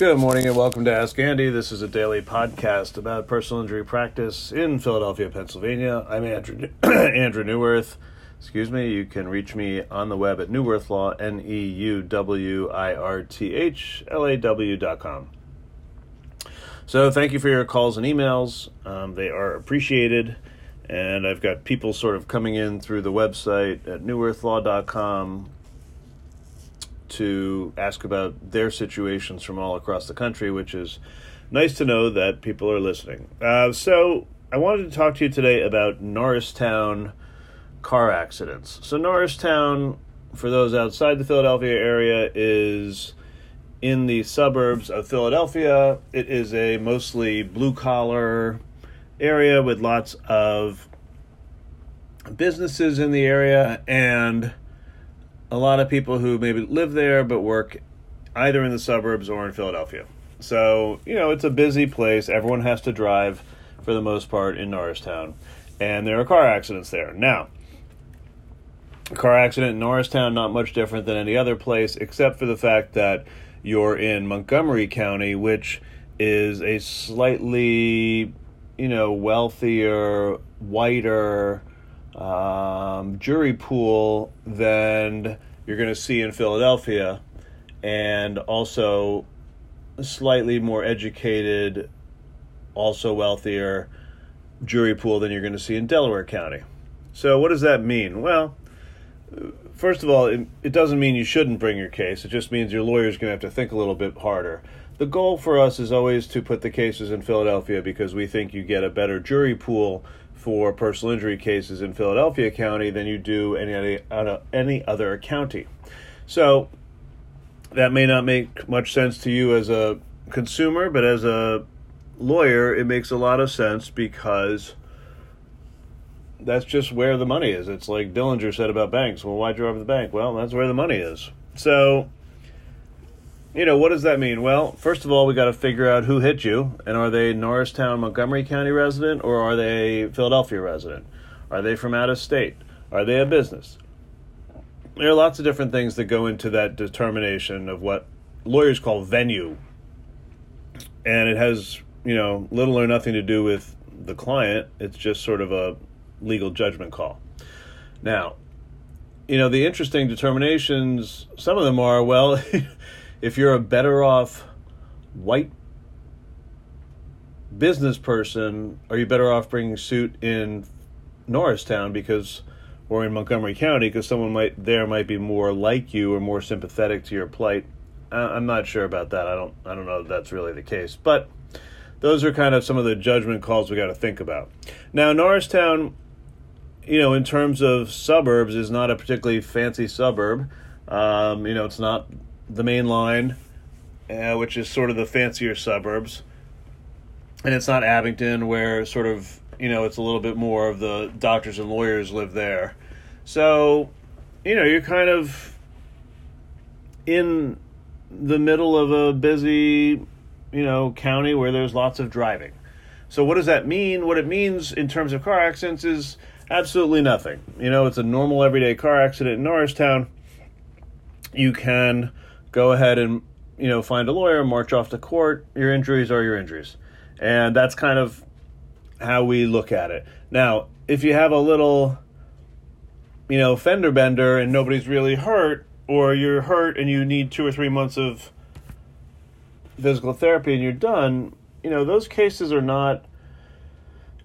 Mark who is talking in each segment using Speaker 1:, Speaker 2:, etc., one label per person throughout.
Speaker 1: Good morning and welcome to Ask Andy. This is a daily podcast about personal injury practice in Philadelphia, Pennsylvania. I'm Andrew Andrew Neuwirth. Excuse me. You can reach me on the web at Neuwirth Law, N E U W I R T H L A W dot com. So thank you for your calls and emails. Um, they are appreciated. And I've got people sort of coming in through the website at neuwirthlaw.com to ask about their situations from all across the country, which is nice to know that people are listening. Uh, so, I wanted to talk to you today about Norristown car accidents. So, Norristown, for those outside the Philadelphia area, is in the suburbs of Philadelphia. It is a mostly blue collar area with lots of businesses in the area and a lot of people who maybe live there but work either in the suburbs or in Philadelphia. So, you know, it's a busy place. Everyone has to drive for the most part in Norristown. And there are car accidents there. Now, a car accident in Norristown not much different than any other place except for the fact that you're in Montgomery County, which is a slightly, you know, wealthier, whiter, um, jury pool than you're going to see in Philadelphia, and also slightly more educated, also wealthier jury pool than you're going to see in Delaware County. So, what does that mean? Well, first of all, it, it doesn't mean you shouldn't bring your case. It just means your lawyer's going to have to think a little bit harder. The goal for us is always to put the cases in Philadelphia because we think you get a better jury pool for personal injury cases in Philadelphia County than you do any any other county. So that may not make much sense to you as a consumer, but as a lawyer, it makes a lot of sense because that's just where the money is. It's like Dillinger said about banks. Well, why'd you rob the bank? Well, that's where the money is. So you know, what does that mean? Well, first of all, we got to figure out who hit you, and are they Norristown, Montgomery County resident, or are they Philadelphia resident? Are they from out of state? Are they a business? There are lots of different things that go into that determination of what lawyers call venue, and it has you know little or nothing to do with the client. It's just sort of a legal judgment call. Now, you know the interesting determinations. Some of them are well. if you're a better off white business person, are you better off bringing suit in Norristown because or in Montgomery County because someone might there might be more like you or more sympathetic to your plight. I'm not sure about that. I don't I don't know if that's really the case, but those are kind of some of the judgment calls we got to think about. Now Norristown, you know, in terms of suburbs, is not a particularly fancy suburb. Um, you know, it's not the main line, uh, which is sort of the fancier suburbs. And it's not Abington, where sort of, you know, it's a little bit more of the doctors and lawyers live there. So, you know, you're kind of in the middle of a busy, you know, county where there's lots of driving. So, what does that mean? What it means in terms of car accidents is absolutely nothing. You know, it's a normal everyday car accident in Norristown. You can go ahead and you know find a lawyer, march off to court. Your injuries are your injuries, and that's kind of how we look at it. Now, if you have a little, you know, fender bender and nobody's really hurt, or you're hurt and you need two or three months of physical therapy and you're done, you know, those cases are not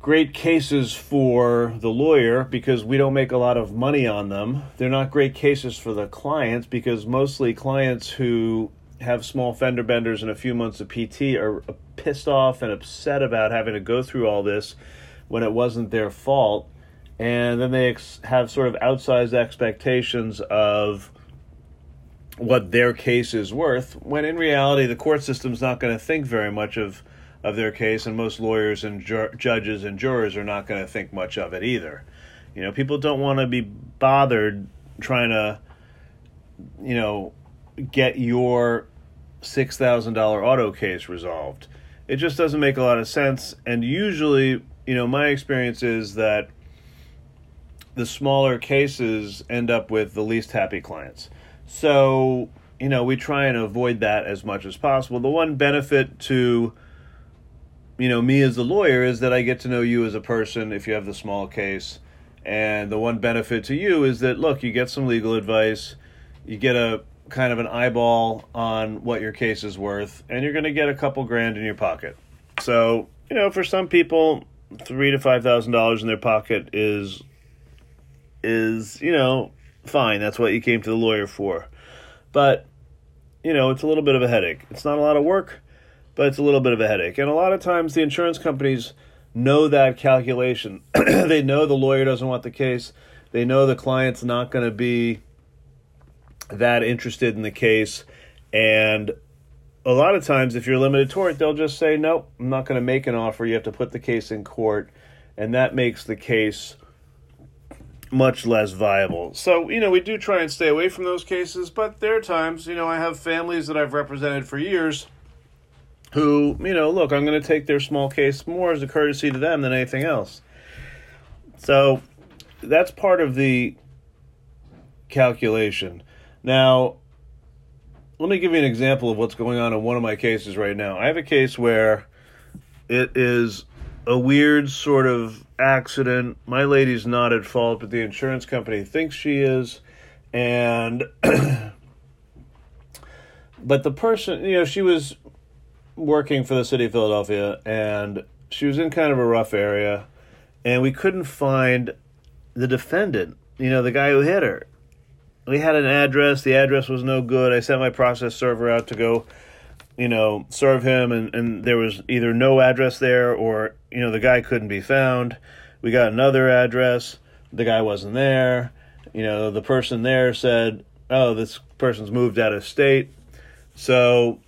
Speaker 1: great cases for the lawyer because we don't make a lot of money on them. They're not great cases for the clients because mostly clients who have small fender benders and a few months of PT are pissed off and upset about having to go through all this when it wasn't their fault. And then they ex- have sort of outsized expectations of what their case is worth, when in reality, the court system's not going to think very much of of their case, and most lawyers and ju- judges and jurors are not going to think much of it either. You know, people don't want to be bothered trying to, you know, get your six thousand dollar auto case resolved. It just doesn't make a lot of sense, and usually, you know, my experience is that the smaller cases end up with the least happy clients. So, you know, we try and avoid that as much as possible. The one benefit to you know, me as a lawyer is that I get to know you as a person if you have the small case. And the one benefit to you is that look, you get some legal advice, you get a kind of an eyeball on what your case is worth, and you're going to get a couple grand in your pocket. So, you know, for some people, three to five thousand dollars in their pocket is is you know fine. That's what you came to the lawyer for. But you know, it's a little bit of a headache. It's not a lot of work, but it's a little bit of a headache. And a lot of times, the insurance companies know that calculation. they know the lawyer doesn't want the case. They know the client's not going to be that interested in the case. And a lot of times, if you're limited tort, they'll just say, nope, I'm not going to make an offer. You have to put the case in court. And that makes the case much less viable. So, you know, we do try and stay away from those cases, but there are times, you know, I have families that I've represented for years who, you know, look, I'm going to take their small case more as a courtesy to them than anything else. So, that's part of the calculation. Now, let me give you an example of what's going on in one of my cases right now. I have a case where it is a weird sort of accident. My lady's not at fault, but the insurance company thinks she is. And, but the person, you know, she was working for the city of Philadelphia and she was in kind of a rough area and we couldn't find the defendant, you know, the guy who hit her we had an address. The address was no good. I sent my process server out to go, you know, serve him, and, and there was either no address there or, you know, the guy couldn't be found. We got another address. The guy wasn't there. You know, the person there said, oh, this person's moved out of state. So,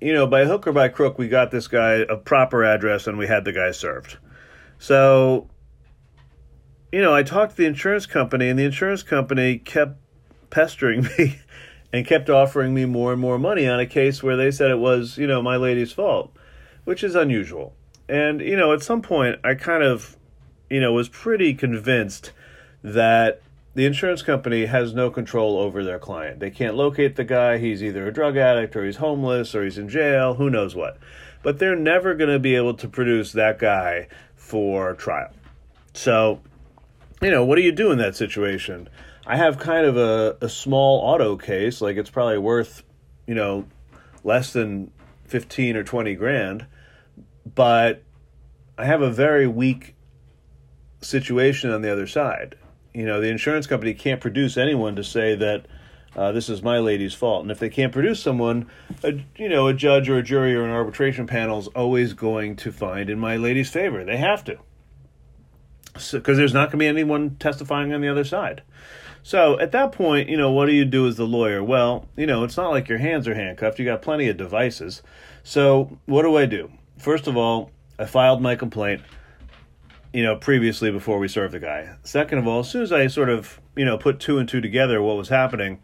Speaker 1: you know, by hook or by crook, we got this guy a proper address and we had the guy served. So, you know, I talked to the insurance company, and the insurance company kept pestering me and kept offering me more and more money on a case where they said it was, you know, my lady's fault, which is unusual. And, you know, at some point I kind of, you know, was pretty convinced that the insurance company has no control over their client. They can't locate the guy. He's either a drug addict or he's homeless or he's in jail, who knows what. But they're never going to be able to produce that guy for trial. So, you know, what do you do in that situation? I have kind of a, a small auto case, like it's probably worth, you know, less than 15 or 20 grand, but I have a very weak situation on the other side. You know, the insurance company can't produce anyone to say that uh, this is my lady's fault. And if they can't produce someone, a, you know, a judge or a jury or an arbitration panel is always going to find in my lady's favor. They have to. Because so, there's not going to be anyone testifying on the other side. So at that point, you know, what do you do as the lawyer? Well, you know, it's not like your hands are handcuffed. You got plenty of devices. So what do I do? First of all, I filed my complaint, you know, previously before we served the guy. Second of all, as soon as I sort of, you know, put two and two together, what was happening,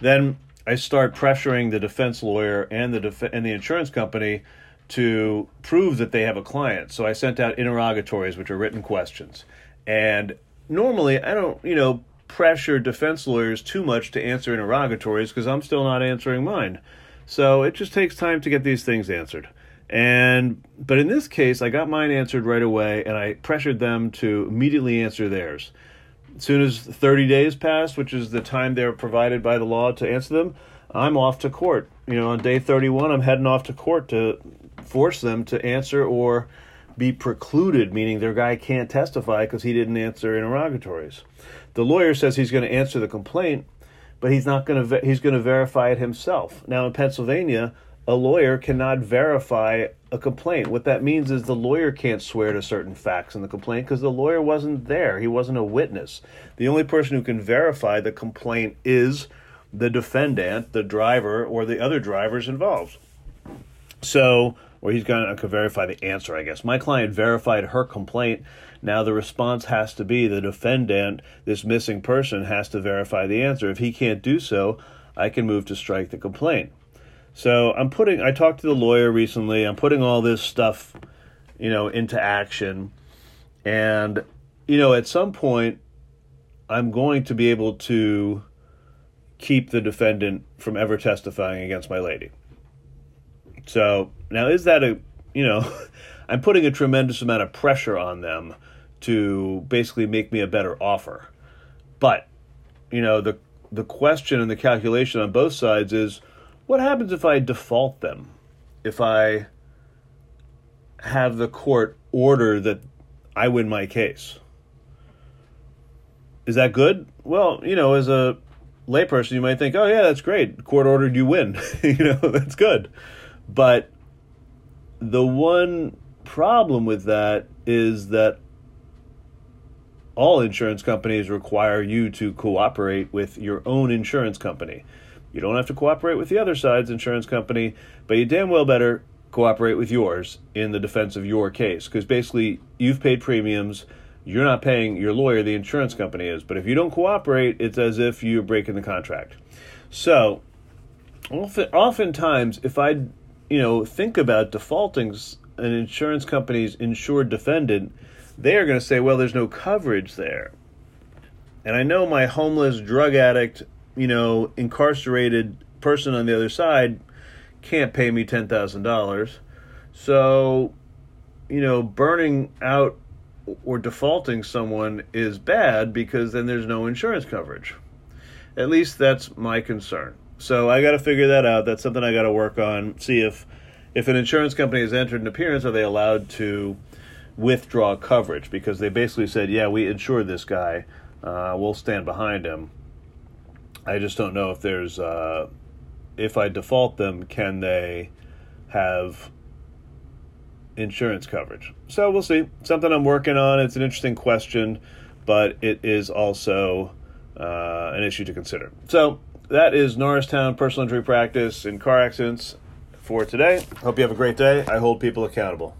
Speaker 1: then I start pressuring the defense lawyer and the def- and the insurance company to prove that they have a client. So I sent out interrogatories, which are written questions. And normally, I don't, you know, pressure defense lawyers too much to answer interrogatories because I'm still not answering mine. So it just takes time to get these things answered. And but in this case, I got mine answered right away, and I pressured them to immediately answer theirs. As soon as 30 days passed, which is the time they're provided by the law to answer them, I'm off to court. You know, on day 31, I'm heading off to court to force them to answer or be precluded, meaning their guy can't testify because he didn't answer interrogatories. The lawyer says he's going to answer the complaint, but he's not going to he's going to verify it himself. Now in Pennsylvania, a lawyer cannot verify a complaint. What that means is the lawyer can't swear to certain facts in the complaint because the lawyer wasn't there. He wasn't a witness. The only person who can verify the complaint is the defendant, the driver, or the other drivers involved. So, or he's going to verify the answer, I guess. My client verified her complaint now the response has to be the defendant, this missing person, has to verify the answer. If he can't do so, I can move to strike the complaint. So I'm putting. I talked to the lawyer recently. I'm putting all this stuff, you know, into action, and you know, at some point, I'm going to be able to keep the defendant from ever testifying against my lady. So now, is that a, you know, I'm putting a tremendous amount of pressure on them to basically make me a better offer. But, you know, the the question and the calculation on both sides is what happens if I default them? If I have the court order that I win my case? Is that good? Well, you know, as a layperson, you might think, oh, yeah, that's great. Court ordered you win. you know, that's good. But the one problem with that is that all insurance companies require you to cooperate with your own insurance company. You don't have to cooperate with the other side's insurance company, but you damn well better cooperate with yours in the defense of your case because basically you've paid premiums you're not paying your lawyer, the insurance company is. But if you don't cooperate, it's as if you're breaking the contract. So, often, oftentimes, if I, you know, think about defaulting an insurance company's insured defendant, they are going to say, well, there's no coverage there. And I know my homeless, drug addict, you know, incarcerated person on the other side can't pay me $10,000. So, you know, burning out or defaulting someone is bad because then there's no insurance coverage. At least that's my concern. So I got to figure that out. That's something I got to work on. See if if an insurance company has entered an appearance, are they allowed to withdraw coverage? Because they basically said, "Yeah, we insured this guy. Uh, we'll stand behind him." I just don't know if there's uh, if I default them, can they have insurance coverage. So we'll see. Something I'm working on. It's an interesting question, but it is also uh, an issue to consider. So that is Norristown personal injury practice in car accidents for today. Hope you have a great day. I hold people accountable.